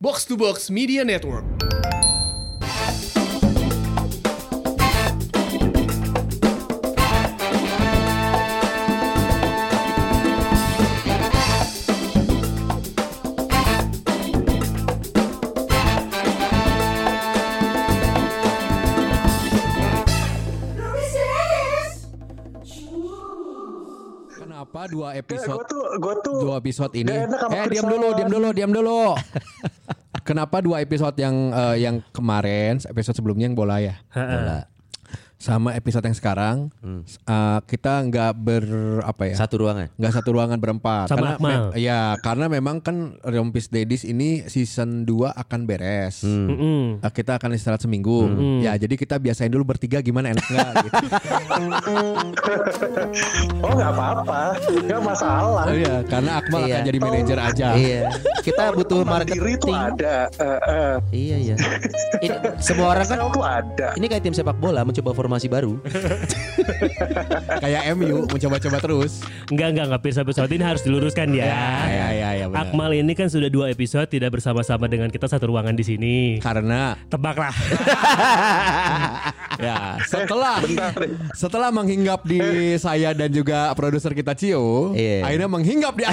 Box to Box Media Network. Kenapa dua gue episode tuh gue tuh dua episode ini? Eh diam dulu, diam dulu, diam dulu. Kenapa dua episode yang eh, yang kemarin, episode sebelumnya yang bola ya? Bola. Sama episode yang sekarang eh, kita nggak ber apa ya? Satu ruangan. nggak satu ruangan berempat Sama karena Akmal. ya karena memang kan Rompis Dedis ini season 2 akan beres Mm-mm. Eh, kita akan istirahat seminggu ya jadi kita biasain dulu bertiga gimana enak nggak gitu. oh nggak apa-apa nggak masalah oh iya karena Akmal akan Iya. jadi manajer aja Iya. Kita butuh marketing. ada eh, eh. Iya iya. Ini, semua orang kan ada ini kayak tim sepak bola mencoba formasi baru. kayak MU mencoba-coba terus Enggak enggak enggak episode episode ini harus diluruskan ya. ya ya ya, ya benar. Akmal ini kan sudah dua episode tidak bersama-sama dengan kita satu ruangan di sini. karena Tebaklah. ya setelah setelah menghinggap di saya dan juga produser kita Cio Iya. akhirnya menghinggap di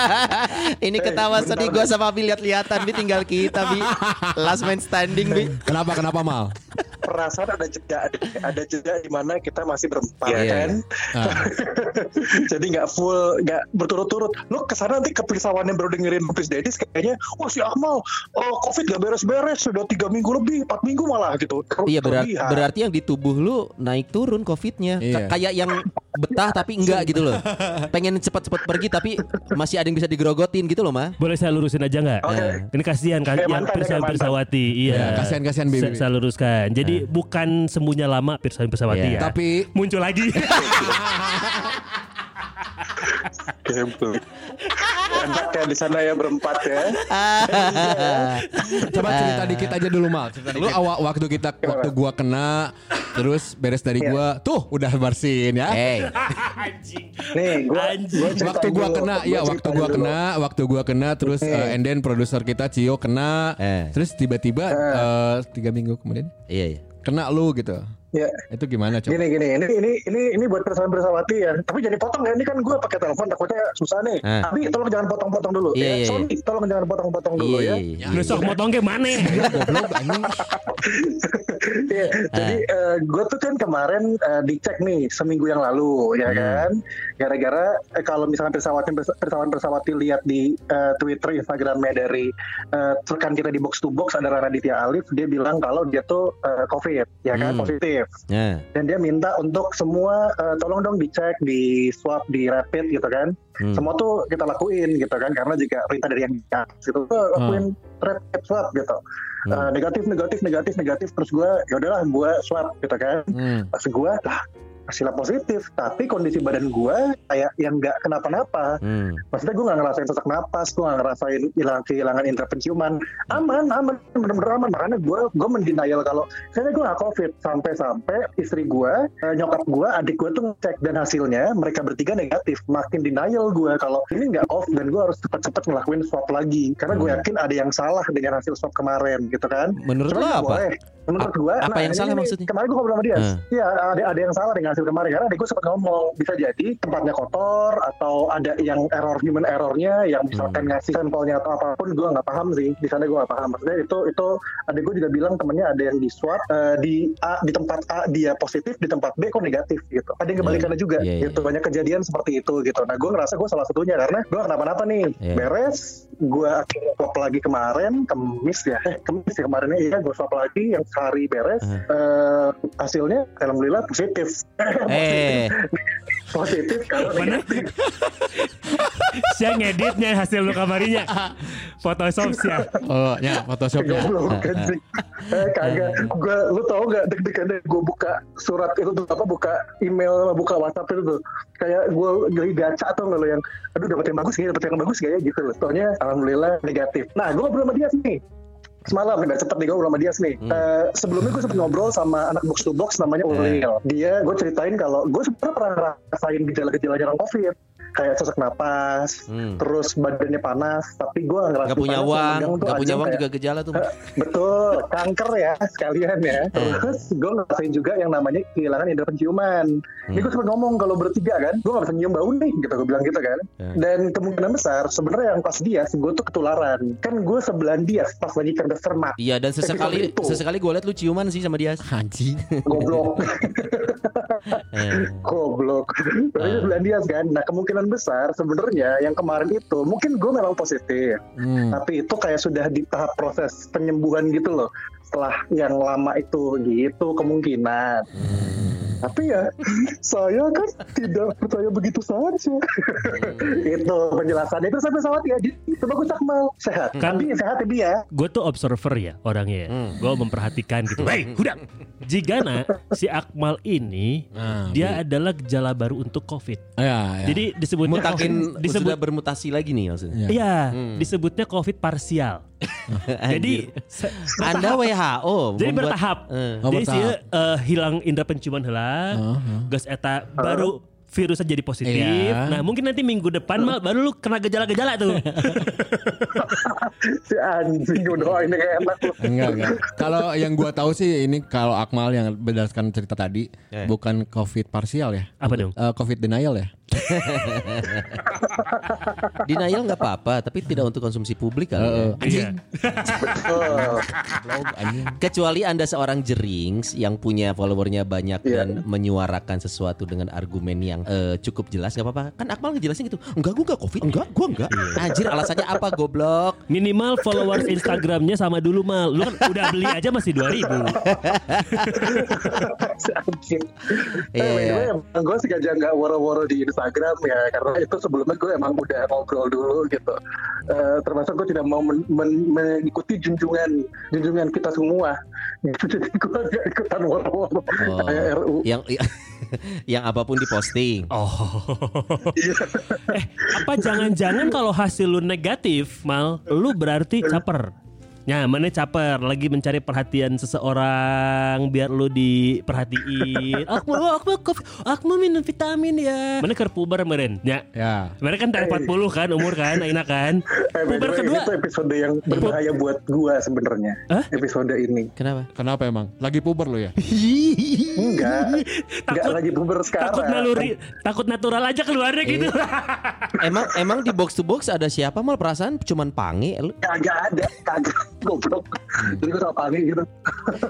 ini ketawa sedih gue sama Abi lihat-lihatan Bi tinggal kita Bi. Last man standing Bi. kenapa kenapa mal perasaan ada jeda ada, ada jeda di mana kita masih berempat Iya. kan Ah. jadi nggak full nggak berturut-turut lu ke sana nanti ke yang baru dengerin Chris Dedis kayaknya wah si Akmal oh, covid gak beres-beres sudah tiga minggu lebih empat minggu malah gitu Iya berar- Kelebihan. berarti yang di tubuh lu naik turun covidnya Iya. Ka- Kayak yang betah tapi enggak gitu loh Pengen cepat-cepat pergi tapi masih ada yang bisa digerogotin gitu loh Ma Boleh saya lurusin aja nggak? Oke. Eh, Ini kasihan kan yang ya. Pirsawati. Iya. Ya, kasihan-kasihan, Bibi. Saya, saya luruskan. Jadi bukan sembuhnya lama Pirsawan Pirsawati Iya. ya. tapi muncul lagi. Gembel. enak ya di sana ya berempat ya Coba cerita dikit aja dulu mal. Cerita dulu awal waktu kita waktu gua kena terus beres dari gua tuh udah bersin ya. Hey Anjing. nih gua, waktu gua dulu. kena, Gua ya waktu gua dulu. kena, waktu gua kena terus uh, and then produser kita Cio kena, Eh. terus tiba-tiba uh, tiga minggu kemudian Iya iya kena lu gitu. Ya Itu gimana coba? Gini gini, ini ini ini ini buat persoalan bersawati ya. Tapi jadi potong ya. Ini kan gue pakai telepon takutnya susah nih. Eh. Tapi tolong jangan potong-potong dulu. Iya, ya. iya, Sony, tolong jangan potong-potong dulu Iya ya. iya Besok motong ke mana? Iya, Jadi gue tuh kan kemarin eh, dicek nih seminggu yang lalu ya kan. Gara-gara eh, kalau misalnya persawati persawan persawati lihat di eh, Twitter, Instagramnya dari eh, rekan kita di box to box ada Raditya Alif, dia bilang kalau dia tuh eh, COVID, ya kan Hmm. positif. Nah dan dia minta untuk semua eh, tolong dong dicek di swab di rapid gitu kan. Hmm. semua tuh kita lakuin gitu kan karena jika perintah dari yang di atas gitu tuh lakuin rapid swab gitu. Hmm. Eh, negatif negatif negatif negatif. Terus gue ya udahlah gue swab gitu kan. Hmm. pas gue lah hasilnya positif. Tapi kondisi badan gue kayak yang nggak kenapa-napa. Hmm. maksudnya gue nggak ngerasain sesak napas gue nggak ngerasain hilang kehilangan indera penciuman aman aman bener-bener aman. Makanya gue gue mendenial kalau kayaknya gue nggak covid. Sampai-sampai istri gue eh, nyokap gue adik gue tuh ngecek dan hasilnya mereka bertiga negatif. Makin denial gue kalau ini nggak off dan gue harus cepat-cepat ngelakuin swab lagi. Karena gue yakin ada yang salah dengan hasil swab kemarin gitu kan? Menurut Cuman lo apa? boleh. Menurut gue, apa yang salah maksudnya? Kemarin gue ngobrol sama dia. Hmm. Iya, ada ada yang salah dengan hasil kemarin karena gue sempat ngomong bisa jadi tempatnya kotor atau ada yang error human errornya yang misalkan Hmm. ngasih sampelnya atau apa pun gue nggak paham sih. Di sana gue nggak paham. Maksudnya itu itu adik gue juga bilang temennya ada yang di swab eh, di A di tempat A dia positif di tempat B kok negatif gitu. Ada yang kebalikannya juga Iya, iya. gitu. Banyak kejadian seperti itu gitu. Nah gue ngerasa gue salah satunya karena gue kenapa-napa nih Iya. beres gue akhirnya swab lagi kemarin kemis ya eh kemis ya kemarinnya iya gue swab lagi yang sehari beres Uh. Eh, hasilnya alhamdulillah positif Eh positif kalau Mana? negatif Saya ngeditnya hasil lu kamarinya. Photoshop sih ya. Oh, ya Photoshopnya. Goblok anjing. Eh kagak. Gue lu tau gak deg-degannya gue buka surat itu tuh apa buka email buka WhatsApp itu tuh kayak gue lagi gacha atau nggak lo yang aduh dapat yang bagus kayaknya dapat yang bagus kayaknya gitu loh. Soalnya alhamdulillah negatif. Nah gue ngobrol sama dia nih. Semalam udah cepet nih gue sama dia nih. Eh, sebelumnya gue sempet ngobrol sama anak box to box namanya Ulil. Dia gue ceritain kalau gue sebenarnya pernah ngerasain gejala-gejala nyerang COVID. Kayak sesak napas, Hmm. terus badannya panas, tapi gue nggak ngerasain Nggak punya uang, nggak punya uang kayak- juga gejala tuh. Betul, kanker ya sekalian ya. Terus gue ngerasain juga yang namanya kehilangan indera penciuman. Ini gue sempat ngomong kalau bertiga kan, gue gak bisa nyium bau nih, gitu gue bilang gitu kan. Ya. Dan kemungkinan besar sebenarnya yang pas dia, gue tuh ketularan. Kan gue sebelahan dia pas lagi kerja sermat, Iya dan sesekali Episode itu. sesekali gue liat lu ciuman sih sama dia. Anjing. goblok, Eh. goblok. Tapi Ah. sebelahan dia kan. Nah kemungkinan besar sebenarnya yang kemarin itu, mungkin gue memang positif. Hmm. Tapi itu kayak sudah di tahap proses penyembuhan gitu loh. Setelah yang lama itu gitu kemungkinan. Tapi ya saya kan tidak percaya begitu saja. itu penjelasannya itu sampai pesawat ya. Jadi bagus Akmal sehat. Kan- Tapi sehat ya dia. Gue tuh observer ya orangnya. Hmm. Gue memperhatikan gitu. Baik, udah. Jigana si Akmal ini Ah, dia adalah gejala baru untuk COVID. Ya, ya. Jadi disebutnya Mutakin COVID, disebut sudah bermutasi lagi nih maksudnya. Ya. Iya, Hmm. disebutnya COVID parsial. Jadi Anda WHO jadi bertahap. Oh, jadi sih bertahap. eh, hilang indera penciuman gas eta baru virusnya jadi positif. Iya. Nah, mungkin nanti minggu depan mal baru lu kena gejala-gejala tuh. Si anjing udah ini kayak enak loh. Enggak, enggak. Kalau yang gua tahu sih ini kalau Akmal yang berdasarkan cerita tadi Eh. bukan COVID parsial ya. Apa dong? Eh, COVID denial ya. Denial nggak apa-apa, tapi tidak untuk konsumsi publik kali ya. Heeh. Iya. Kecuali Anda seorang jerings yang punya followernya banyak Iya. dan menyuarakan sesuatu dengan argumen yang eh, cukup jelas nggak apa-apa. Kan Akmal ngejelasin gitu. Enggak, gua enggak covid. Enggak, gua enggak. Anjir, alasannya apa goblok? Minimal followers Instagramnya sama dulu mal. Lu kan udah beli aja masih 2000 si anjing. Iya, Eh, iya. gue sengaja nggak woro-woro di Instagram ya karena itu sebelumnya gue emang udah ngobrol dulu gitu. Eh, termasuk gue tidak mau men- men- mengikuti junjungan junjungan kita semua. Gitu, Jadi gue nggak ikutan woro-woro Oh, kayak RU. yang yang apa pun diposting. Oh. Iya. eh, apa jangan-jangan kalau hasil lu negatif, Mal, lu berarti caper. Ya, mana caper lagi mencari perhatian seseorang biar lu diperhatiin. Aku aku aku, aku minum vitamin ya. Mana keur puber meureun? Ya. Ya. Mereka kan dari 40 kan umur kan, enak kan. Eh, Puber kedua itu episode yang berbahaya buat gue sebenarnya. Hah? Episode ini. Kenapa? Kenapa emang? Lagi puber lu ya? Enggak. Enggak Takut- lagi puber sekarang. takut naluri, takut natural aja keluarnya gitu. emang emang di box to box ada siapa mal perasaan cuman pange lu? Kagak ada. Kagak. Goblok. Jadi gue sama Pani gitu.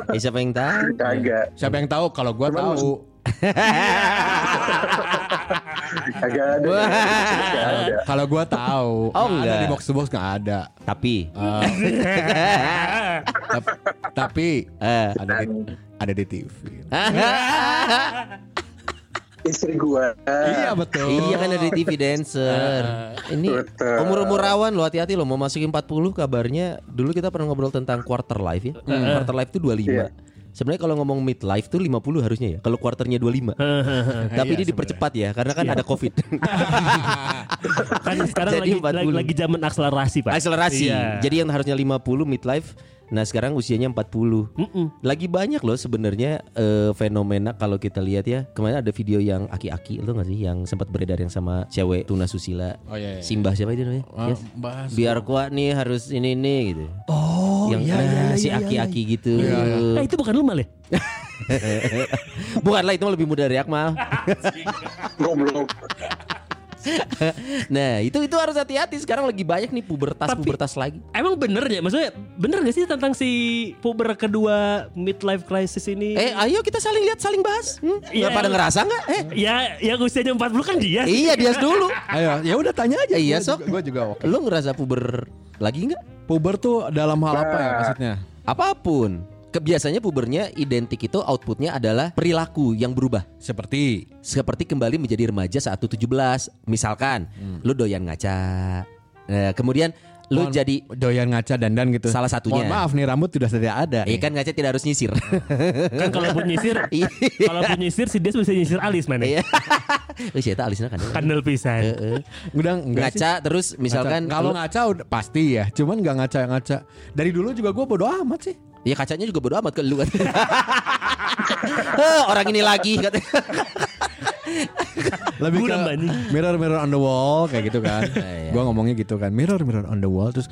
Eh, siapa yang tahu? Kagak. Siapa yang tahu? Kalau gua Cuman tahu. Kagak ada. Kalau gua tahu. Oh, Nggak ada enggak. di box to box nggak ada. Tapi Eh, tap- tapi eh ada di, ada di TV. Istri gue. Iya betul. Iya kan ada di TV dancer. Ini Betul. umur-umur rawan lo hati-hati lo mau masukin 40 kabarnya. Dulu kita pernah ngobrol tentang quarter life ya. Quarter life itu 25. Iya. Sebenarnya kalau ngomong midlife tuh 50 harusnya ya. Kalau quarternya 25. Tapi ini dipercepat ya karena kan ada Covid. kan sekarang Jadi lagi, 40. lagi lagi zaman akselerasi, Pak. Akselerasi. Iya. Jadi yang harusnya 50 midlife Nah sekarang usianya 40 Mm-mm. Lagi banyak loh sebenarnya eh, fenomena kalau kita lihat ya Kemarin ada video yang aki-aki itu gak sih Yang sempat beredar yang sama cewek Tuna Susila Oh iya. iya. Simbah siapa itu namanya? Ah, Yes. bahas. Biar kuat nih harus ini nih gitu Oh, Yang iya, nah, iya, iya, si iya, aki-aki gitu Eh, itu bukan lu mal ya? Bukanlah itu lebih muda dari Akmal Goblok. Nah itu itu harus hati-hati Sekarang lagi banyak nih pubertas-pubertas lagi Emang bener ya? Maksudnya bener gak sih tentang si puber kedua midlife crisis ini? Eh ayo kita saling lihat saling bahas hmm? Iya, Nggak pada ngerasa nggak? Eh Ya, yang usianya 40 kan dia. Iya dia dulu Ayo, ya udah tanya aja. Eh, iya, Gua sok. juga- Gua juga oke. Lu ngerasa puber lagi nggak? Puber tuh dalam hal apa ya maksudnya? Apa pun. Kebiasanya pubernya identik itu outputnya adalah perilaku yang berubah. Seperti Seperti kembali menjadi remaja saat lu 17. Misalkan lu doyan ngaca. Nah, kemudian lu Mohon- jadi doyan ngaca dandan gitu. Salah satunya. Mohon maaf nih rambut sudah tidak ada. Eh nih. kan ngaca tidak harus nyisir. Kan kalau pun nyisir, Iya. kalau pun nyisir si dia bisa nyisir alis mana? Iya. Eh siapa alisnya kan. Kandel pisan. Heeh. Udah enggak sih. Ngaca terus misalkan kalau ngaca udah pasti ya, cuman nggak ngaca-ngaca. Dari dulu juga gue bodo amat sih. Ya kacanya juga bodo amat ke lu kan. Heh, orang ini lagi katanya. Lebih ke Buram, anjing. mirror mirror on the wall kayak gitu kan. Iya. Gua ngomongnya gitu kan. Mirror mirror on the wall terus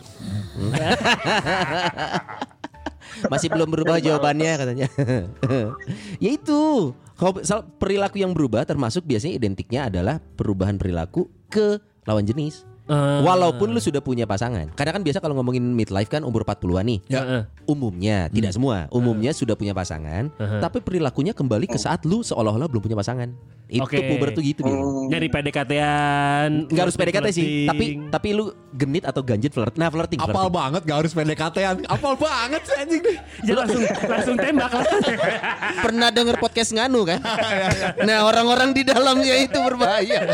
Masih belum berubah jawabannya katanya. ya itu. Kalau perilaku yang berubah termasuk biasanya identiknya adalah perubahan perilaku ke lawan jenis. Ah. Walaupun lu sudah punya pasangan. Karena kan biasa kalau ngomongin midlife kan umur 40-an nih. Ya. Heeh. Umumnya, tidak semua. Umumnya sudah punya pasangan, tapi perilakunya kembali ke saat lu seolah-olah belum punya pasangan. Itu Oke. puber tuh gitu dia. Nyari PDKT-an. Enggak harus PDKT sih, tapi tapi lu genit atau ganjit flirt. Nah, flirting. apal flirting. banget gak harus PDKT-an. Apal banget sih anjing. Ya langsung langsung tembak. Pernah denger podcast nganu kan? nah, orang-orang di dalamnya itu berbahaya.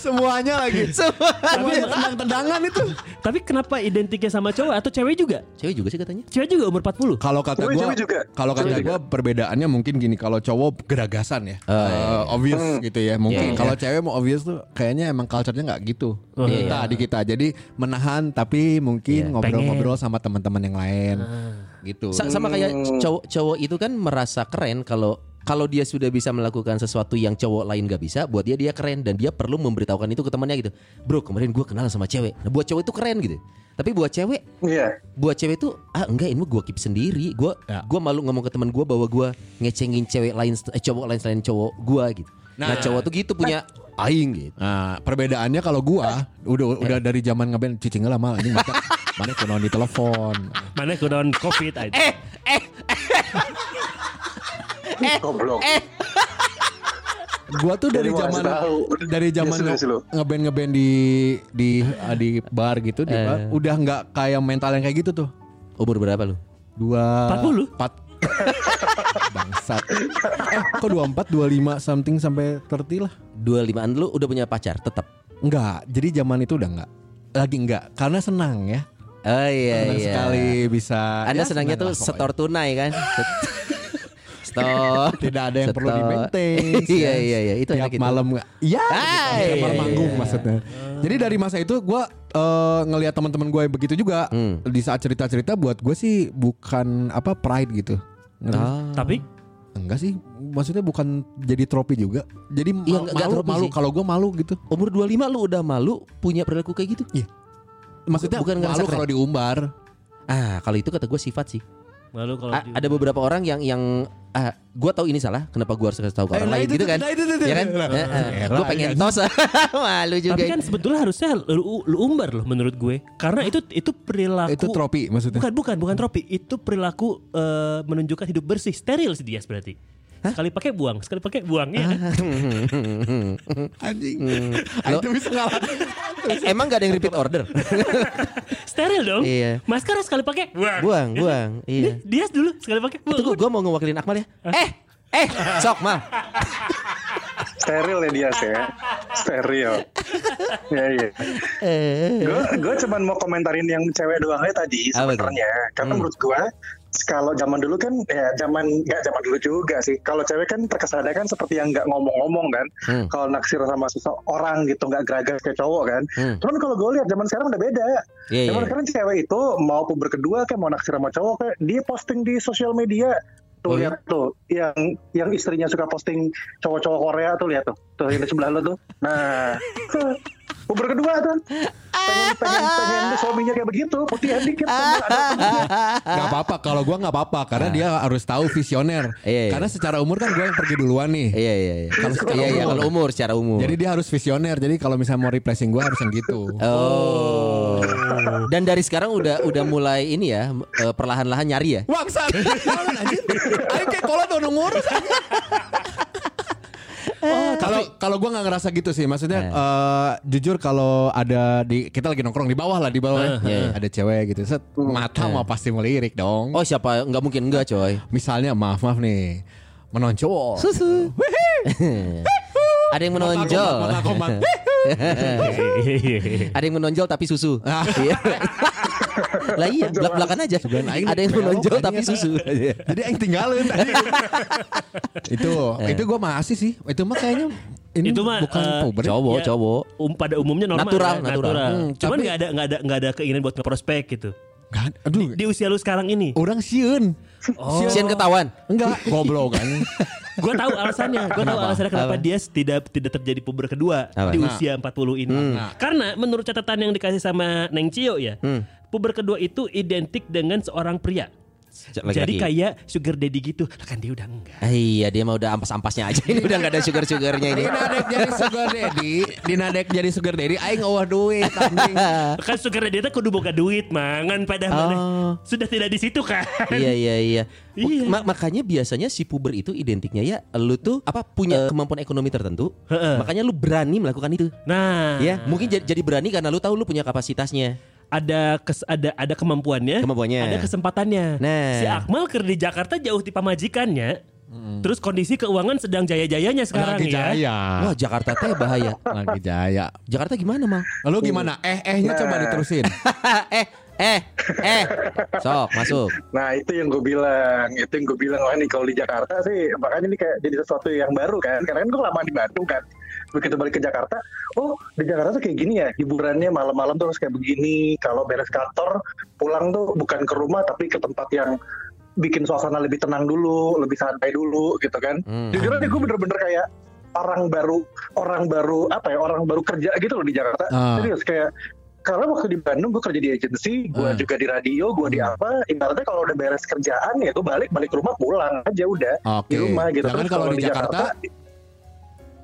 Semuanya lagi. Semua. Tapi tendang-tendangan itu. Tapi kenapa identiknya sama cowok atau cewek juga? Cewek juga sih katanya. Cewek juga umur 40. Kalau kata gua, kalau kata Cewek gua perbedaannya mungkin gini. Kalau cowok geragasan ya, Oh, iya, Eh, obvious gitu ya. Mungkin Iya, kalau cewek mau obvious tuh, kayaknya emang culture-nya nggak gitu. Oh, kita di kita. Jadi menahan, tapi mungkin ngobrol-ngobrol sama teman-teman yang lain, gitu. Sa- sama kayak cowok-cowok itu kan merasa keren kalau kalau dia sudah bisa melakukan sesuatu yang cowok lain gak bisa, buat dia dia keren dan dia perlu memberitahukan itu ke temannya gitu. Bro, kemarin gue kenal sama cewek. Nah, buat cowok itu keren gitu. Tapi buat cewek, Iya. buat cewek itu ah enggak ini gue keep sendiri. Gue Ya. gua malu ngomong ke teman gue bahwa gue ngecengin cewek lain eh, cowok lain selain cowok gue gitu. Nah, Nah. cowok tuh gitu punya aing gitu. Nah, perbedaannya kalau gua udah udah dari zaman ngeband cicing lah ini mana mana kuno di telepon. Mana kudaun covid aja. Eh, eh, Goblok. Gua tuh dari zaman dari zaman lo. ngeband ngeband di di di bar gitu di bar, udah nggak kayak mental yang kayak gitu tuh. umur berapa lu? Dua 40? Empat Bangsat Eh kok 24 25 something sampai 30 lah 25an lu udah punya pacar tetap. Enggak Jadi zaman itu udah enggak Lagi enggak Karena senang ya Oh iya Senang iya. sekali bisa Anda ya, senangnya senang tuh setor tunai kan? Setor. Tidak ada yang perlu Setor. di maintenance Iya ya. iya iya itu Tiap malam nggak Iya gitu. iya, Tiap malam iya, manggung iya. maksudnya Jadi dari masa itu gue eh, ngelihat teman-teman gue begitu juga Hmm. Di saat cerita-cerita buat gue sih Bukan apa pride gitu? Ah. Tapi Enggak sih, maksudnya bukan jadi tropi juga. Jadi ma- Iya, nggak- nggak malu, tropi malu. Kalau gue malu gitu. Umur 25 lu udah malu punya perilaku kayak gitu? Maksudnya Bukan malu kalau diumbar. Ah, kalau itu kata gue sifat sih. malu kalau A- ada beberapa orang yang yang ah, gue tahu ini salah, kenapa gue harus kasih tahu ke orang nah lain itu gitu kan? nah itu Ya kan? nah, gue pengen tos. malu juga. Tapi kan sebetulnya harusnya lu, lu umbar loh menurut gue. Karena itu itu perilaku Itu tropi maksudnya. Bukan bukan bukan tropi. Itu perilaku eh, menunjukkan hidup bersih, steril sih dia berarti. Sekali pakai buang, sekali pakai buang ya. kan? Anjing. Lo- Itu bisa ngalah. Emang gak ada yang repeat order? steril dong. Iya. Masker sekali pakai buang. buang, buang. Iya. Dia dulu sekali pakai buang. Tunggu, gue mau ngewakilin Akmal ya. Eh, eh, sok mal. Steril ya dia sih ya. Steril. Iya iya. Eh, Gue gue cuman mau komentarin yang cewek doang aja tadi sebenarnya. Karena Hmm. menurut gue kalau zaman dulu kan ya zaman nggak zaman dulu juga sih. Kalau cewek kan terkesannya kan seperti yang nggak ngomong-ngomong kan. Hmm. Kalau naksir sama seseorang gitu nggak geragas kayak cowok kan. Hmm. Cuman kalau gue lihat zaman sekarang udah beda. Iya, Zaman iya. sekarang cewek itu mau puber kedua kayak mau naksir sama cowok kayak dia posting di sosial media. Tuh Oh, iya? lihat tuh yang yang istrinya suka posting cowok-cowok Korea tuh lihat tuh. Tuh yang di sebelah lo tuh. Nah, puber kedua tuh. Pengen pengen pengen suaminya kayak begitu, putih dikit sama ada temennya. Gak apa-apa. Kalau gue nggak apa-apa karena dia harus tahu visioner. Iya, iya. Karena secara umur kan gue yang pergi duluan nih. Iya, iya, iya. Kalau secara Iya, iya, umur. kalau umur, secara umur. Jadi dia harus visioner. Jadi kalau misalnya mau replacing gue harus yang gitu. Oh. Dan dari sekarang udah udah mulai ini ya, eh, perlahan-lahan nyari ya. Bangsat. Anjing. Ayo kayak kolot udah ngurus. Oh, kalau kalau gue nggak ngerasa gitu sih, maksudnya eh, jujur kalau ada di kita lagi nongkrong di bawah lah di bawah ya. iya, iya. ada cewek gitu, set mata mau pasti melirik dong. Oh, siapa? Nggak mungkin enggak, coy. Misalnya maaf maaf nih menonjol. Susu. Ada yang menonjol. Ada yang menonjol tapi susu. Iya. lah iya, belak-belakan aja. aing Ada yang menonjol tapi susu. Jadi yang tinggalin tadi. itu itu gue masih sih. Itu mah kayaknya ini Itu mah, bukan eh, puber. Cowok, Ya, cowok. Um, pada umumnya normal Natural, ya, natural. Hmm, Cuman nggak ada nggak ada nggak ada keinginan buat ngeprospek gitu. Ada. Aduh, Di usia lu sekarang ini. orang sieun. Sian ketahuan. Enggak, goblok kan. Gue tahu alasannya. Gue tahu alasannya kenapa Apa? dia tidak tidak terjadi puber kedua Apa? di Nah. usia 40 ini. Karena menurut catatan yang dikasih sama Neng Cio ya, puber kedua itu identik dengan seorang pria. Laki-laki. Jadi kayak sugar daddy gitu. Lah kan dia udah enggak. Ah, iya dia mah udah ampas-ampasnya aja ini udah nggak ada sugar-sugarnya ini. Dina dek jadi sugar daddy, Dina dek jadi sugar daddy, aing eueuh duit anjing. Kan sugar daddy itu kudu boga duit mangan pada Oh. mana. Sudah tidak di situ kan. iya iya iya. Iya. Ma- makanya biasanya si puber itu identiknya ya lu tuh apa punya kemampuan ekonomi tertentu. Heeh. Makanya lu berani melakukan itu. Nah, Ya, mungkin jadi, jadi berani karena lu tahu lu punya kapasitasnya. Ada kes, ada ada kemampuannya, Kemampuannya. ada kesempatannya. Nah. Si Akmal kerja di Jakarta jauh di pamajikannya. Terus kondisi keuangan sedang jaya-jayanya sekarang Lagi ya. jaya. Wah, Jakarta teh bahaya. Lagi jaya. Jakarta gimana, Mal? Lalu gimana? Eh ehnya coba diterusin. eh, eh, eh. Sok, masuk. Nah itu yang gue bilang, itu yang gue bilang wah nih kalau di Jakarta sih makanya ini kayak jadi sesuatu yang baru kan, karena kan gue lama di Bandung kan, begitu balik ke Jakarta, oh di Jakarta tuh kayak gini ya, hiburannya malam-malam tuh harus kayak begini, kalau beres kantor pulang tuh bukan ke rumah tapi ke tempat yang bikin suasana lebih tenang dulu, lebih santai dulu gitu kan. Hmm. Jujur aja gue bener-bener kayak orang baru, orang baru apa ya, orang baru kerja gitu loh di Jakarta. Ah. Serius kayak karena waktu di Bandung gue kerja di agensi, gue Ah. juga di radio, gue di apa. Ibaratnya kalau udah beres kerjaan ya gue balik balik ke rumah pulang aja udah Oke. di rumah gitu. Jangan Terus kalau di Jakarta,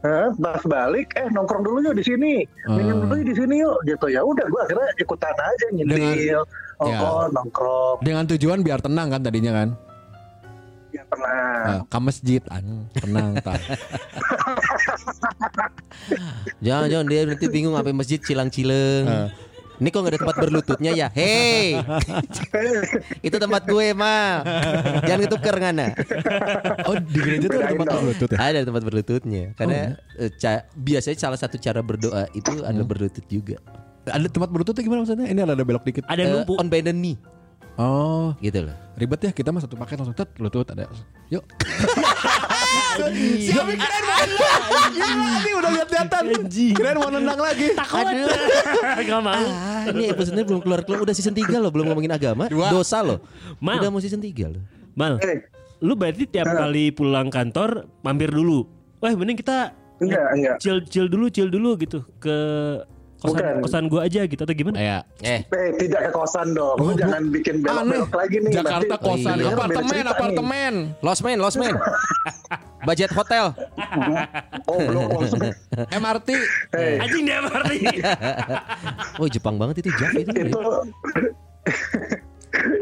Hah, pas balik, eh nongkrong dulu yuk di sini, Ah. minum dulu yuk di sini yuk, gitu ya. Udah, gue akhirnya ikutan aja nyendil, oh, ya. oh, nongkrong, dengan tujuan biar tenang kan tadinya kan. ya tenang. Nah, ke masjid anjing, tenang tar. Jangan, jangan dia nanti bingung apa masjid cilang-cileng. Eh. Ini kok gak ada tempat berlututnya ya? Hei, itu tempat gue mal. Jangan ketuker ngana. Oh, di gereja tuh ada tempat berlutut ya? Ada tempat berlututnya. Karena eh, ca- biasanya salah satu cara berdoa itu adalah berlutut juga. Ada tempat berlututnya gimana maksudnya? Ini ada belok dikit. Ada Eh, numpuk. on bended knee Oh, gitu loh. ribet ya kita mah satu paket langsung tet lutut ada. Yuk. Siapa keren banget. Ini udah lihat-lihatan. Keren mau nendang lagi. Takut. Gak mau. Ah, ini episode belum keluar keluar udah season 3 loh, belum ngomongin agama. Dua. Dosa loh. Mal. Udah mau season 3 loh. Mal, Eh, lu berarti tiap kali pulang kantor mampir dulu. Wah, mending kita enggak, enggak. chill chill dulu, chill dulu gitu ke kosan Bukan. kosan gua aja gitu atau gimana? Ya. Eh, Eh, tidak ke kosan dong. Lu Oh, Bu. jangan bikin belok-belok lagi nih. Jakarta Nanti- kosan, Iya. apartemen, apartemen. Lost man, lost man. Budget hotel. Oh, belum. MRT. Eh, Anjing mati. Oh, Jepang banget itu Jav itu. itu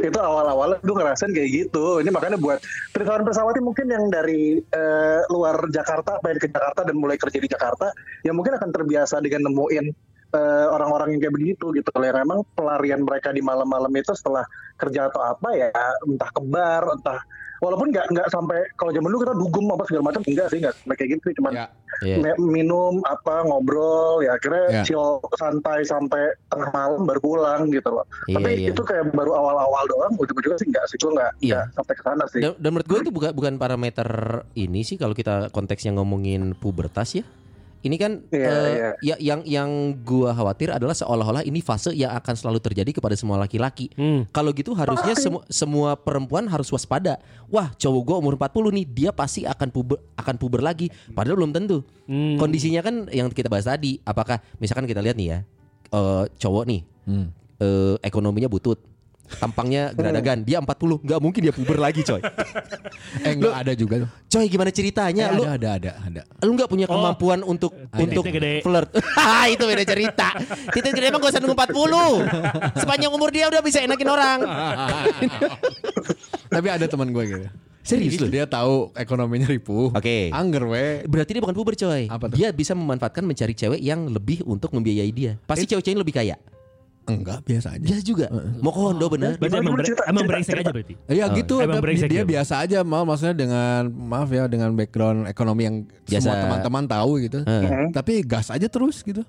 itu awal-awalnya gue ngerasain kayak gitu. Ini makanya buat pesawat pesawat mungkin yang dari eh, luar Jakarta pengen ke Jakarta dan mulai kerja di Jakarta, ya mungkin akan terbiasa dengan nemuin eh, orang-orang yang kayak begitu gitu. Kalau yang emang pelarian mereka di malam-malam itu setelah kerja atau apa ya, entah ke bar, entah walaupun nggak nggak sampai kalau zaman dulu kita dugem apa segala macam enggak sih nggak sampai kayak gitu cuman Ya. Iya. mi- minum apa ngobrol ya akhirnya Ya. chill santai sampai tengah malam baru pulang gitu loh Iya, tapi iya. itu kayak baru awal-awal doang ujung-ujungnya sih enggak sih gue enggak, Iya. enggak sampai ke sana sih Dan, dan menurut gue itu bukan bukan parameter ini sih kalau kita konteksnya ngomongin pubertas ya. Ini kan Iya, eh, iya. ya yang yang gua khawatir adalah seolah-olah ini fase yang akan selalu terjadi kepada semua laki-laki. Hmm. Kalau gitu harusnya semua semua perempuan harus waspada. Wah, cowok gua umur 40 nih, dia pasti akan puber akan puber lagi. Padahal belum tentu. Hmm. Kondisinya kan yang kita bahas tadi, apakah misalkan kita lihat nih ya, eh, cowok nih Hmm. eh, ekonominya butut. Tampangnya geradagan, dia 40, nggak mungkin dia puber lagi, coy. Eh enggak ada juga tuh. Coy, gimana ceritanya? Eh, lu ada ada ada ada. lu nggak punya Oh. kemampuan untuk untuk Titiknya gede. flirt. Itu beda cerita. Titik gede emang gak usah nunggu 40. Sepanjang umur dia udah bisa enakin orang. Tapi ada teman gue gitu. Serius lu? Dia tahu ekonominya ripuh. Oke. Angger we. Berarti dia bukan puber coy. Apa tuh? Dia bisa memanfaatkan mencari cewek yang lebih untuk membiayai dia. Pasti cewek-cewek ini lebih kaya. Enggak biasa aja. Biasa juga. Mau kondo bener. Berarti emang, bre- Cerita, emang cerita, brengsek cerita. aja berarti. Ya Oh, gitu, emang brengsek dia dia. biasa aja mal maksudnya dengan maaf ya dengan background ekonomi yang Biasa. semua teman-teman tahu gitu. Heeh. Tapi gas aja terus gitu.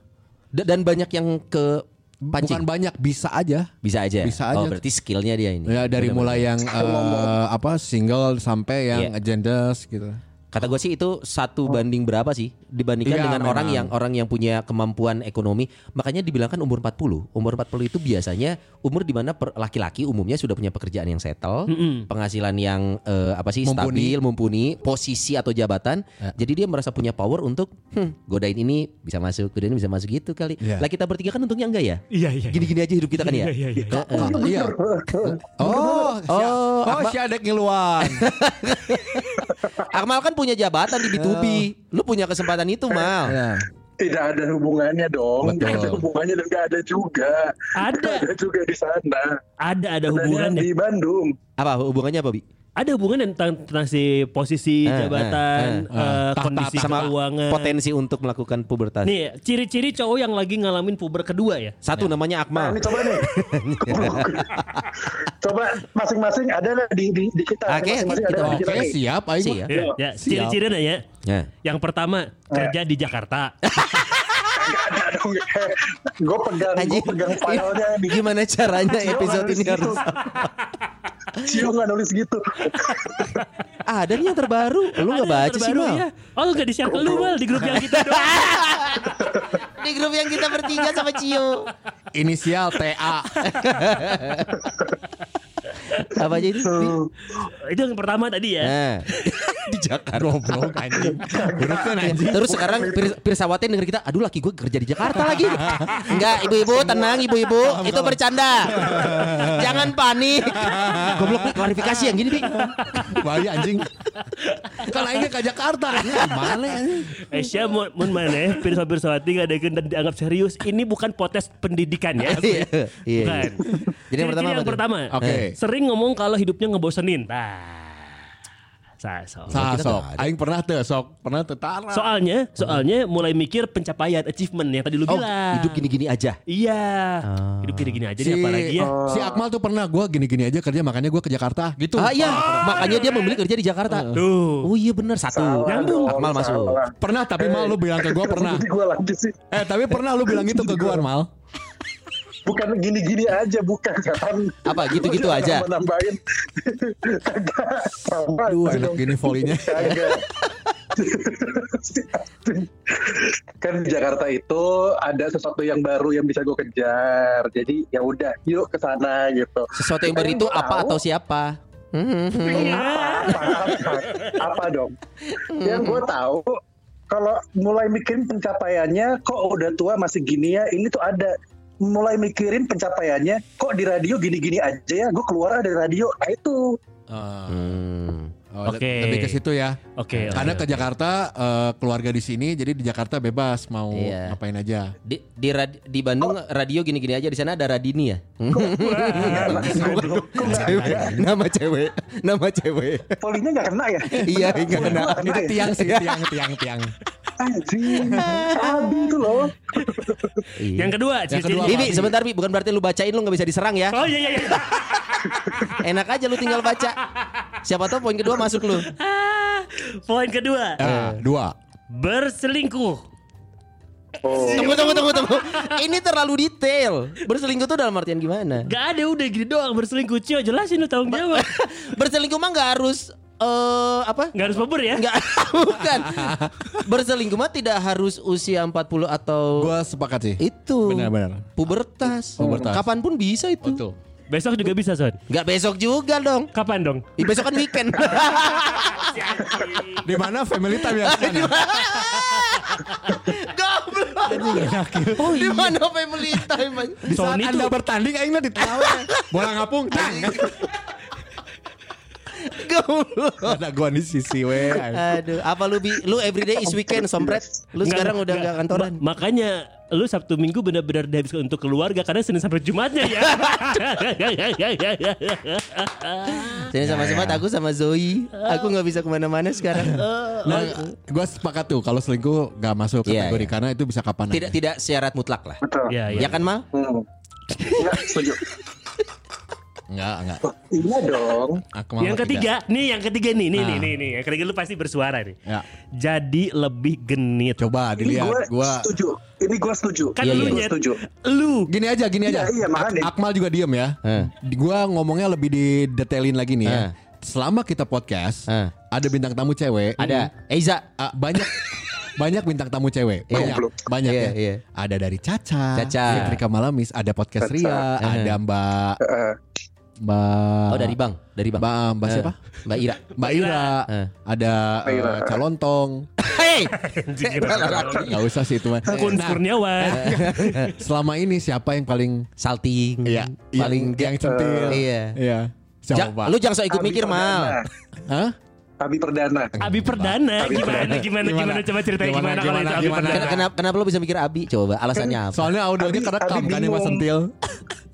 Da- Dan banyak yang ke pancing. Bukan banyak bisa aja. Bisa aja. Bisa Oh, aja. berarti skillnya dia ini. Ya dari Bener-bener. mulai yang eh, apa single sampai yang Iya. agendas gitu. Kata gue sih itu satu banding berapa sih dibandingkan Iya, dengan orang memang. yang orang yang punya kemampuan ekonomi. Makanya dibilangkan umur 40. Umur 40 itu biasanya umur di mana laki-laki umumnya sudah punya pekerjaan yang settle, penghasilan yang eh, apa sih Mumpuni. stabil, mumpuni, posisi atau jabatan. Jadi dia merasa punya power untuk hmm, godain ini bisa masuk, godain ini bisa masuk gitu kali. Iya. Lah kita bertiga kan untungnya enggak ya? Iya iya. Gini-gini aja hidup kita kan ya. Iya iya iya. Oh, iya. Oh, si, Oh, oh, Akmal- si adek ngiluan. Akmal kan punya jabatan di B2B. Lu punya kesempatan itu, Mal. Ya. Tidak ada hubungannya dong. Betul. Tidak ada hubungannya dan nggak ada juga. Ada. Ada juga di sana. Ada ada hubungannya. di Bandung. Apa hubungannya apa, Bi? Ada hubungan tentang, tentang si posisi Eh, jabatan, eh, eh, tahta, kondisi Sama keuangan. potensi untuk melakukan pubertas. Nih, ciri-ciri cowok yang lagi ngalamin puber kedua ya. Satu namanya Nah, Akmal. ini coba nih. coba masing-masing ada di, di, di kita. Oke, masing-masing ada di Oke, kita nih. siap aing. Siap. Ya, ya Siap. ciri-cirinya ya. Ya. Yang pertama kerja di Jakarta. Nggak ada dong. gue pegang, gue pegang filenya nih. Gimana caranya episode ini harus. Cio nggak nulis gitu. ada nih yang terbaru. Lu nggak yang baca sih, Mal. ya. Oh, lu gak di share ke lu, Mal, di grup yang kita doang. Di grup yang kita bertiga sama Cio. Inisial TA. Apa aja itu? Tuh. Itu yang pertama tadi ya. Nah, di Jakarta. Goblok anjing. Burukan anjing. Terus sekarang Pir- Pirsawati denger kita, aduh laki gue kerja di Jakarta lagi. Enggak, ibu-ibu tenang ibu-ibu, itu bercanda. Jangan panik. Goblok Bi, klarifikasi yang gini, Bi. Bahaya anjing. Kan aingnya ke Jakarta. Gimana anjing? Eh, Syah, mun mun maneh pirsa-pirsawati ngadekeun dan dianggap serius. Ini bukan potes pendidikan ya. Iya, iya. Bukan. Jadi yang pertama yang pertama. Oke. Sering ngomong kalau hidupnya ngebosenin. Nah. Sa- so. Sah, kita sok. nggak ada. Aing pernah tuh sok. Pernah tuh tara. Soalnya, soalnya mulai mikir pencapaian achievement yang tadi lu Oh, bilang. hidup gini-gini aja. Iya. Hidup gini-gini aja si, nih apalagi ya. si Akmal tuh pernah gue gini-gini aja kerja makanya gue ke Jakarta gitu. Ah iya, makanya dia memilih kerja di Jakarta. Tuh. Oh iya benar satu. Salah Nyambung. Akmal masuk. salah. Pernah tapi mal lu bilang ke gue pernah. Eh tapi pernah lu bilang itu ke gue mal. Bukan gini-gini aja, bukan kan. Apa, gitu-gitu aja? Sama Aduh enak dong. gini volinya. Kan di Jakarta itu ada sesuatu yang baru yang bisa gue kejar. Jadi ya udah, yuk ke sana gitu. Sesuatu yang baru itu apa atau siapa? Hmm, apa, apa, apa, apa dong? Yang gue tahu kalau mulai mikirin pencapaiannya, kok udah tua masih gini ya? Ini tuh ada mulai mikirin pencapaiannya, kok di radio gini-gini aja ya? Gue keluar dari radio, nah itu Hmm. Oh, Oke. Lebih ke situ ya. Oke. Karena oke, ke Jakarta eh, keluarga di sini jadi di Jakarta bebas mau Iya. ngapain aja. Di di, rad- di Bandung radio gini-gini aja di sana ada Radini ya. nama cewek, nama cewek. polinya nggak kena ya? iya, enggak Poli kena. kena Itu ya? tiang sih, tiang, tiang, tiang. Anjing, Abi itu loh. Yang kedua, kedua, Ini sebentar Bi, bukan berarti lu bacain lu nggak bisa diserang ya. Oh iya iya iya. Enak aja lu tinggal baca. Siapa tahu poin kedua masuk lu. Poin kedua, Nah, dua. berselingkuh. Oh, Tunggu tunggu tunggu tunggu. Ini terlalu detail. Berselingkuh tuh dalam artian gimana? Gak ada udah gini doang berselingkuh Cio jelasin lu tanggung jawab Berselingkuh mah nggak harus eh apa? Gak harus puber ya Enggak, bukan. Berselingkuh mah tidak harus usia 40 atau Gua sepakat sih. itu. Benar-benar. Pubertas. Pubertas. Kapan pun bisa itu. Betul. Besok juga bisa Son Enggak besok juga dong. Kapan dong Ih, besok kan weekend. Di mana family time ya? San, ya? Goblok. Oh, Di mana family time? Di saat Sony Anda tuh- bertanding aing mah ditawa. Bola ngapung tang. Ada gua di sisi we. Aduh, apa lu bi? Lu everyday is weekend, sompret. Lu Nggak, sekarang udah nggak. enggak kantoran. Ma- makanya lu Sabtu Minggu benar-benar dihabiskan untuk keluarga karena Senin sampai Jumatnya ya. Sini sama-sama aku sama Zoe. Aku nggak bisa ke mana-mana sekarang. Nah, gua sepakat tuh kalau selingkuh gak masuk Iya, kategori iya. karena itu bisa kapan Tidak aja. tidak syarat mutlak lah. betul. ya, Ya kan Mal? Hmm. Nggak, setuju. Enggak, enggak. Iya dong. Aku mau yang tiga. ketiga, nih yang ketiga nih, nih, Ah. nih, nih, nih. Yang ketiga lu pasti bersuara nih. Ya. Jadi lebih genit. Coba Ini gue dilihat gua setuju. Ini gue setuju. Kan Iya, lu iya. Setuju. lu Gini aja, gini aja. Iya, iya, makanya. Ak- Akmal juga diem ya. Eh. Di- Gua ngomongnya lebih didetailin lagi nih ya. Eh. Selama kita podcast, Eh. ada bintang tamu cewek. Ada Eiza. Ah, banyak banyak bintang tamu cewek. Banyak, Goblok. banyak Iya, ya. iya. Ada dari Caca, Caca. Fitrika Malamis, ada podcast Caca. Ria, ada Mbak Eh, Mbak Oh dari Bang, dari Bang. Mbak, Mbak Eh, siapa? Mbak Ira. Mbak Ira, Eh. ada Mbak Ira. eh, Calontong. Hei. Nggak usah sih itu mah. Kun Nah, Kurniawan. selama ini siapa yang paling Salting. Iya, Paling yang, yang centil. Iya. Iya. Ja- Siapa? lu jangan sok ikut Abi mikir mal. Hah? Abi Perdana. Abi Perdana Abi gimana, gimana gimana Gimana? coba ceritanya Gimana, gimana, kalau gimana, itu Abi gimana? Perdana. Ken- Kenapa, kenapa lu bisa mikir Abi? Coba alasannya apa? Soalnya audionya kerekam kan yang Mas bingung.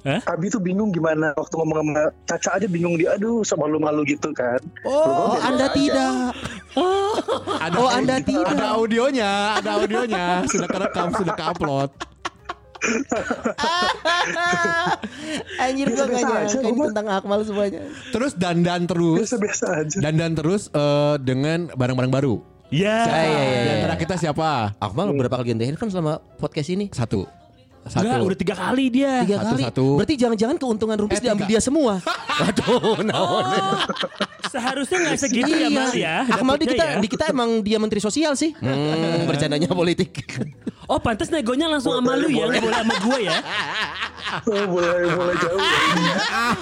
Sentil. Abi tuh bingung gimana waktu ngomong sama Caca aja bingung dia aduh sama malu-malu gitu kan. Oh, Anda tidak. Ada Oh, Anda tidak. Ada audionya, ada audionya. Sudah kerekam, sudah ke-upload. Anjir gua Biasa-biasa gak aja, nyangka ini tentang Akmal semuanya. Terus dandan terus, Biasa-biasa aja. dandan terus eh, dengan barang-barang baru. Ya. Ah, iya, iya, Di iya. antara kita siapa? Akmal berapa kali ganti handphone selama podcast ini? Satu. Satu. Enggak, udah tiga kali dia. Tiga Satu, kali. satu. Berarti jangan-jangan keuntungan rumpis Eh, diambil tiga. dia semua. Waduh, naon. Seharusnya nggak segitu ya Mal ya. Akmal di kita, ya. di kita emang dia menteri sosial sih. Hmm, bercandanya politik. Oh pantas negonya langsung sama lu ya, nggak boleh sama gue ya. Oh, mulai mulai jauh.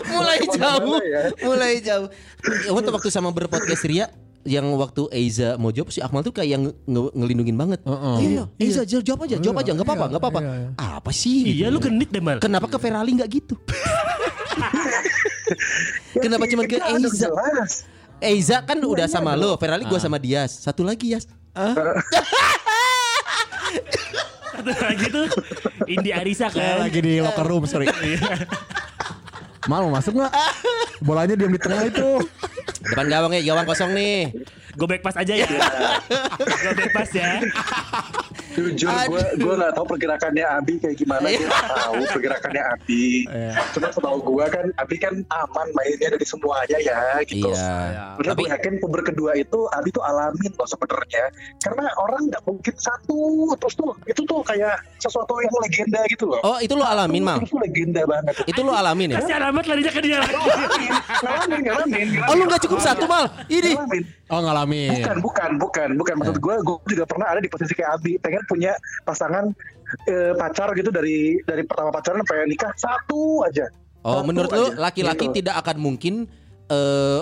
mulai jauh, ya? mulai jauh. Ya, Waktu waktu sama berpodcast Ria, yang waktu Eiza mau jawab si Akmal tuh kayak nge- nge- ngelindungin banget. Heeh. Iya, Eiza jawab jawab aja, jawab aja, nggak apa-apa, nggak apa-apa. iya, iya. Apa sih? Iya lu genit deh Mal. Kenapa ke Ferali nggak gitu? Kenapa cuma ke Eiza? Eiza kan udah sama lo, Ferali gua sama Dias. Satu lagi Yas. Satu lagi tuh Indi Arisa kan. lagi di locker room, sorry. Mal mau masuk nggak? Bolanya diam di tengah itu. Depan gawang ya, gawang kosong nih. Gue back pass aja ya. Gue back pass ya. Jujur gue gue nggak tahu pergerakannya Abi kayak gimana gue nggak tahu pergerakannya Abi. Iya. Cuma setahu gue kan Abi kan aman mainnya dari semuanya ya gitu. Iya. Karena Tapi gue yakin puber kedua itu Abi tuh alamin loh sebenarnya. Karena orang nggak mungkin satu terus tuh itu tuh kayak sesuatu yang legenda gitu loh. Oh, itu lo alamin, Mal. Itu legenda banget. Itu lo alamin ya? Kasih alamat larinya ke dia lagi. ngalamin, ngalamin, Oh, lu nggak cukup satu, Mal. Ini. Ngalamin. Oh ngalamin. Bukan, bukan, bukan, bukan. Maksud gue, gue juga pernah ada di posisi kayak Abi, pengen punya pasangan eh, pacar gitu dari dari pertama pacaran sampai nikah satu aja. Oh, Satu menurut lu laki-laki Gitu. tidak akan mungkin eh,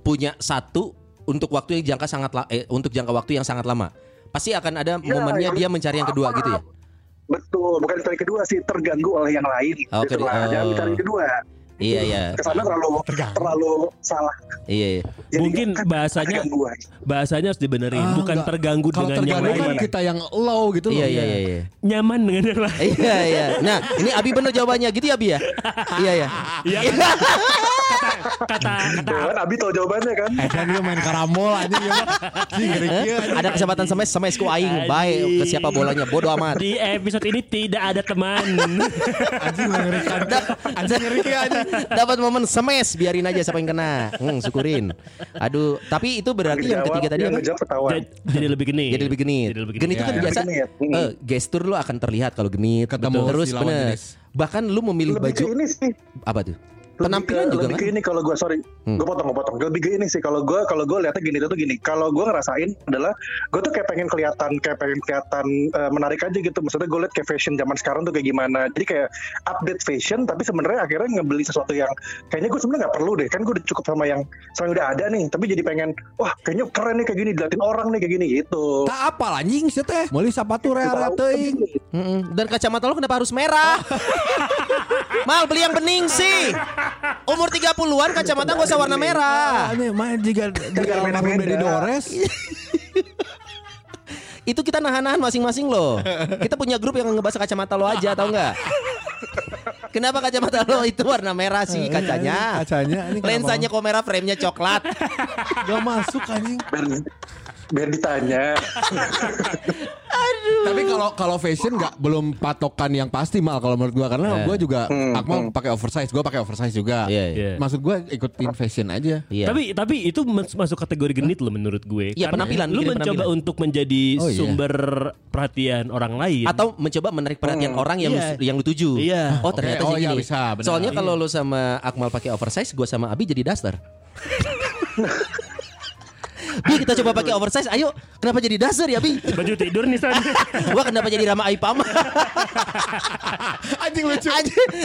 punya satu untuk waktu yang jangka sangat la- eh, untuk jangka waktu yang sangat lama. Pasti akan ada Ya, momennya dia mencari yang kedua gitu ya. Betul, bukan cari kedua sih, terganggu oleh yang lain. Oh, gitu ke- lah. oh. Jangan cari kedua. Iya, iya. Ke sana terlalu terlalu salah. Iya, iya. Jadi Mungkin kan bahasanya gangguan. bahasanya harus dibenerin, Ah, bukan enggak. terganggu Kalau dengan yang terganggu lain. kan kita yang low gitu loh. Iya, iya, iya, iya. Nyaman dengan yang lain. Iya, iya. Nah, ini Abi bener jawabannya gitu ya, Abi ya? Iya, iya. Iya. Kata kata Tuh kan Abi tahu jawabannya kan? Eh kan dia main karambol aja. Anjing, anjing. Ada kesempatan semes semes ku aing baik ke siapa bolanya bodoh amat. di episode ini tidak ada teman. Anjing mengerikan. Anjing ngeri kieu, anjing. Dapat momen semes biarin aja siapa yang kena. Hmm, syukurin. Aduh, tapi itu berarti yang ketiga tadi yang jadi, jadi lebih genit. Jadi lebih genit. Jadi lebih Genit itu genit. kan Ya, biasa lebih genit. Hmm. eh, gestur lu akan terlihat kalau genit. Ketemu Terus si lawan bener. jenis. Bahkan lu memilih Lebih baju ini sih. apa tuh? Lebih Penampilan ke, juga lebih kan? ke ini kalau gue sorry Hmm. gue potong gue potong lebih ke ini sih kalau gue kalau gue lihatnya gini tuh gini kalau gue ngerasain adalah gue tuh kayak pengen kelihatan kayak pengen kelihatan eh, menarik aja gitu maksudnya gue lihat kayak fashion zaman sekarang tuh kayak gimana jadi kayak update fashion tapi sebenarnya akhirnya ngebeli sesuatu yang kayaknya gue sebenarnya nggak perlu deh kan gue udah cukup sama yang sama yang udah ada nih tapi jadi pengen wah kayaknya keren nih kayak gini diliatin orang nih kayak gini gitu Tak apa anjing sih teh. Meuli sepatu teuing. Mm-mm. Dan kacamata lu kenapa harus merah? Mal beli yang bening sih. Umur 30-an kacamata gak usah warna merah. Ah, ini main juga juga almarhum. Dedi Dores. Itu kita nahan-nahan masing-masing loh. Kita punya grup yang ngebahas kacamata lo aja tau nggak? Kenapa kacamata lo itu warna merah sih kacanya? Kacanya ini kenapa? Lensanya kok merah, frame-nya coklat. Gak masuk anjing. Biar, ditanya Tapi kalau kalau fashion nggak belum patokan yang pasti mal kalau menurut gua karena Eh. gua juga Hmm, Akmal pakai oversize, gua pakai oversize juga. Iya, iya. Iya. Maksud gua ikutin fashion aja. Iya. Tapi tapi itu mas- masuk kategori genit loh menurut gue. Iya, Karena penampilan, Lu mencoba penampilan. untuk menjadi Oh, iya. sumber perhatian orang lain. atau mencoba menarik perhatian orang yang Iya. lu, yang lu tuju. Iya. Oh ternyata oh sih iya gini. bisa, benar. Soalnya kalau lu sama Akmal pakai oversize, gua sama Abi jadi daster. Bi kita coba pakai oversize. Ayo. Kenapa jadi dasar ya Bi? Baju tidur nih San. Wah kenapa jadi Rama Aipama? Anjing lucu.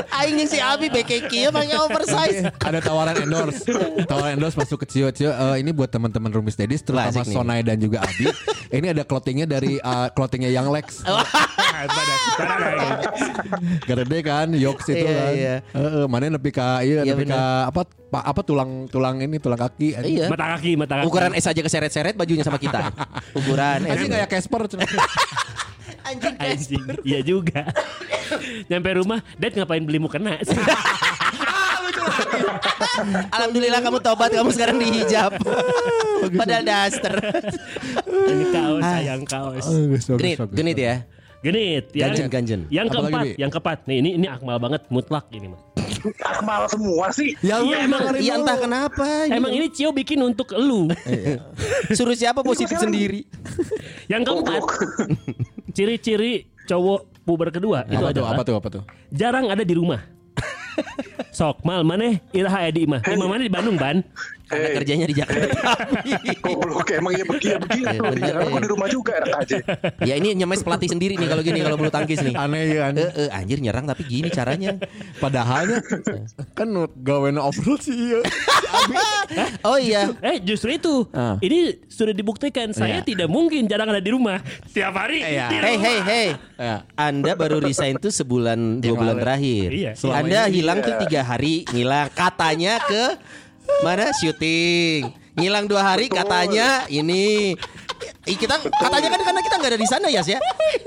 Anjing, yang si Abi BKK pakai oversize. Ada tawaran endorse. tawaran endorse masuk ke Cio. Cio eh, ini buat teman-teman Rumis Dedis terutama. Sonai dan juga Abi. ini ada clothingnya dari eh, clothingnya Young Lex. Gede kan, Yoks itu Iya, kan. iya. Heeh, mana nepi ka iya Iya, nepi ka apa pa- apa tulang tulang ini tulang kaki. Iya. Mata kaki, mata kaki. Ukuran S aja keseret-seret bajunya sama kita. Ukuran. Anjing kayak Casper. Anjing Anjing. Iya juga. Nyampe rumah, Dad ngapain beli mukena? Alhamdulillah kamu tobat kamu sekarang dihijab. Padahal daster. Ini kaos, sayang kaos. Genit, genit ya. Genit, yang, Ganjen, ganjen. yang keempat, yang keempat. Nih ini ini akmal banget, mutlak ini mah. Akmal semua sih. Ya lu Iya, yang emang- Iya dulu. entah kenapa. Emang ini Cio bikin untuk elu. suruh siapa positif sendiri. Yang keempat, ciri-ciri cowok puber kedua itu Apa tuh? adalah Apa tuh? Apa tuh? jarang ada di rumah. Sok mal maneh iraha aya di imah. Imah mana di Bandung, Ban? Karena Hei. kerjanya di Jakarta. Goblok emang iya begitu begitu. Iya, bener, eh. aku di rumah juga enak aja. ya ini nyemes pelatih sendiri nih kalau gini kalau bulu tangkis nih. Aneh ya Eh, aneh. eh, anjir nyerang tapi gini caranya. Padahalnya kan gawe overall sih iya. Oh iya. Eh justru itu. Ah. Ini sudah dibuktikan saya Iya. tidak mungkin jarang ada di rumah. Tiap hari. Iya. di Hey rumah. hey hey. Ya. Anda baru resign tuh sebulan dua bulan terakhir. Iya. Anda hilang iya. tuh tiga hari ngilang. Katanya ke mana syuting. Ngilang dua hari Betul. katanya ini. Ih, kita katanya kan karena kita nggak ada di sana ya ya.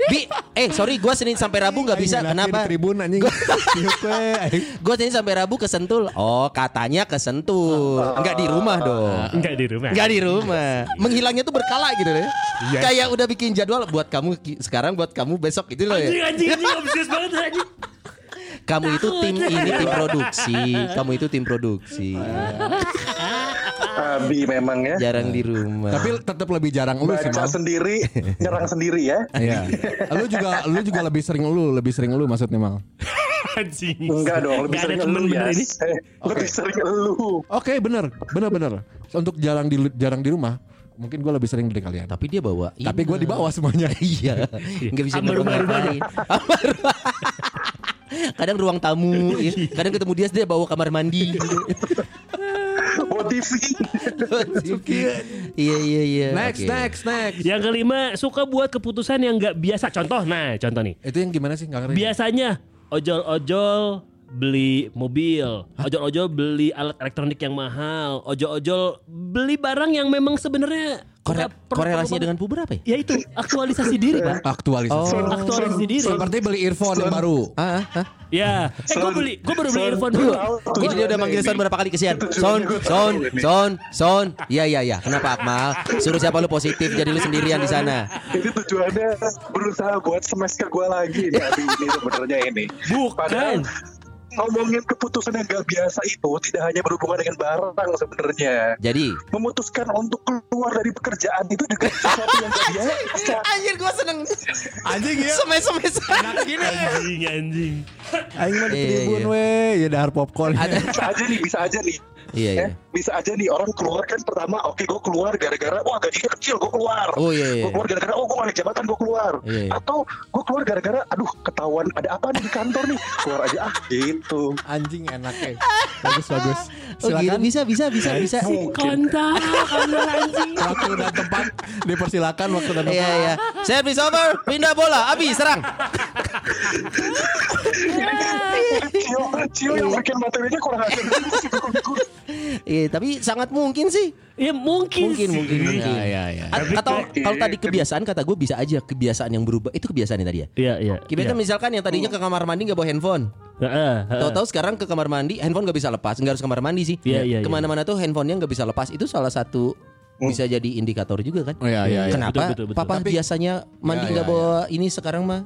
Bi, eh sorry gue Senin sampai Rabu nggak bisa. Anjing, Kenapa? Tribun anjing. Tiup we, anjing. Gue Senin sampai Rabu ke Sentul. Oh katanya ke Sentul. Enggak di rumah dong. Enggak di rumah. Enggak di rumah. Menghilangnya tuh berkala gitu deh. Iya. Kayak udah bikin jadwal buat kamu sekarang buat kamu besok gitu loh Anjing ya. anjing anjing obses banget anjing. Kamu itu tim ini tim produksi. Kamu itu tim produksi. Abi memang ya. Jarang di rumah. Tapi tetap lebih jarang lu sih, Baca Mal. sendiri, nyerang sendiri ya. Iya. Lu juga lu juga lebih sering lu, lebih sering lu maksudnya, Mal. Anjing. Enggak dong, lebih ada sering bener ya. ini. Eh, Lebih sering elu. Oke, bener, bener, bener. Untuk jarang di jarang di rumah, mungkin gue lebih sering dari kalian. Tapi dia bawa. Tapi gue di bawah semuanya. Iya. Enggak bisa Sama rumah-rumahnya. ngapa-ngapain. Kadang ruang tamu, ya. kadang ketemu dia dia bawa kamar mandi. Oh TV. Iya iya iya. Next, Oke. next, next. Yang kelima suka buat keputusan yang nggak biasa. Contoh, nah contoh nih. Itu yang gimana sih? Gak ngerti. Biasanya ojol-ojol beli mobil, ojol-ojol beli alat elektronik yang mahal, ojol-ojol beli barang yang memang sebenarnya Kore- korelasinya dengan puber apa ya? ya itu aktualisasi diri pak. Aktualisasi. Oh. Aktualisasi diri. Seperti beli earphone yang baru. Ah, ah, ah. Ya, eh gue beli, gue baru beli earphone lu dulu. Ini dia udah manggil. Son berapa kali kesian Itu Son, Son. Son, Son Iya iya iya Kenapa Akmal Suruh siapa lu positif Jadi lu sendirian di sana Ini tujuannya berusaha buat smash ke gue lagi ini sebenarnya ini. Padahal Bukan. Ngomongin keputusan yang gak biasa itu tidak hanya berhubungan dengan barang sebenarnya. Jadi Memutuskan untuk keluar dari pekerjaan itu juga sesuatu yang gak biasa. Anjir gue seneng Anjing ya. Semes-semes Anjing, anjing. Aing mah di Iya, tribun iya. we, ya dahar popcorn. Ada Bisa aja nih, bisa aja nih. Iya iya. Eh, bisa aja nih orang keluar kan pertama oke gue keluar gara-gara wah gajinya kecil gue keluar. Oh, iya, iya. gue keluar gara-gara oh gue gak ada jabatan gue keluar. Iya, iya. atau gue keluar gara-gara aduh ketahuan ada apa nih di kantor nih? Keluar aja ah gitu. Anjing enak ya. Bagus bagus. Oh gitu Silakan. bisa bisa bisa bisa. Kontak, kontak anjing. Waktu dan tempat. Dipersilakan waktu dan tempat. Iya iya. Service over. Pindah bola. Abi serang. Cio, Cio yang bikin materinya kurang ajar Iya tapi sangat mungkin sih Ya mungkin, Mungkin sih. mungkin mungkin Ya ya ya. A- Atau kalau tadi kebiasaan kata gue bisa aja kebiasaan yang berubah itu kebiasaan yang tadi ya. Iya, iya. Kita misalkan yang tadinya ke kamar mandi nggak bawa handphone, tahu-tahu sekarang ke kamar mandi handphone nggak bisa lepas, nggak harus kamar mandi sih. Iya, iya, iya. Ke mana-mana tuh handphonenya nggak bisa lepas itu salah satu bisa jadi indikator juga kan. Oh iya iya. iya. Kenapa Betul, betul, betul. papa Tapi- biasanya mandi Ya, nggak ya, bawa ini sekarang mah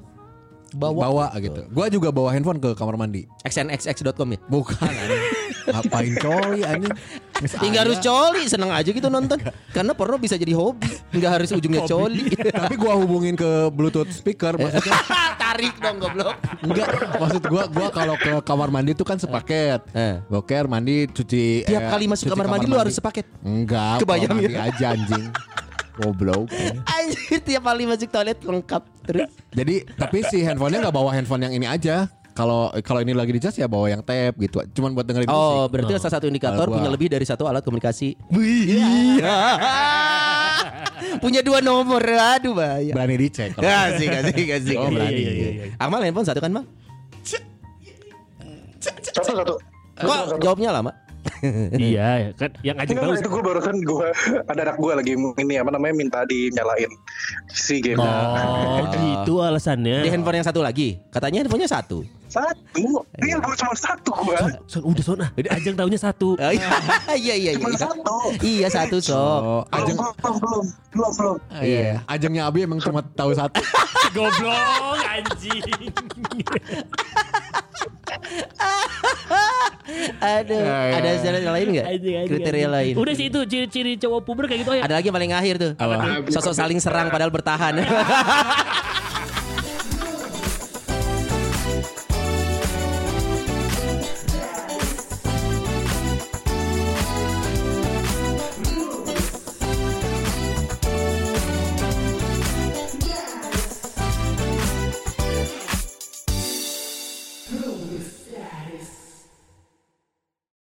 bawa, Bawa gitu. Gua juga bawa handphone ke kamar mandi. xnxx.com ya. Bukan. Ngapain coy anjing? Tinggal harus coli, seneng aja gitu nonton. Karena porno bisa jadi hobi, nggak harus ujungnya coli. Tapi gua hubungin ke Bluetooth speaker maksudnya Tarik dong goblok. enggak maksud gua gua kalau ke kamar mandi tuh kan sepaket. Eh. Boker, mandi, cuci Tiap eh, kali masuk cuci kamar mandi lu harus sepaket. Enggak, Kebayang mandi ya? aja anjing. Goblok. Anjir tiap kali masuk toilet lengkap terus. Jadi tapi si handphonenya nggak bawa handphone yang ini aja. Kalau kalau ini lagi dicas ya bawa yang tap gitu. Cuman buat dengerin Oh, musik. berarti salah satu indikator Kalau gua- punya lebih dari satu alat komunikasi. Iya. punya dua nomor. Aduh bahaya. berani dicek. kalau- Asik, asik, asik. Oh, berani. Iya, iya, iya. Akmal handphone satu kan, Mal? Satu satu. Kok jawabnya lama? Iya, kan yang Enggak, tahu. itu gue barusan gue ada anak gue lagi ini apa namanya minta dinyalain si game. Oh, gitu alasannya. Di handphone yang satu lagi. Katanya handphonenya satu. Satu, iya gue cuma satu gue. Son, udah son ah. Ajang tahunya satu. Oh, iya, iya, iya. Cuma iya. satu. Iya, satu sok. Oh, Belum, ajeng belum, belum, belum, belum. iya. Ajengnya Abi emang cuma tahu satu. Goblok anjing. Aduh, Ya, ya, ada cara lain nggak? Kriteria lain. Udah sih itu ciri-ciri cowok puber kayak gitu ya. Ada lagi yang paling akhir tuh. Apa? Sosok saling serang padahal bertahan.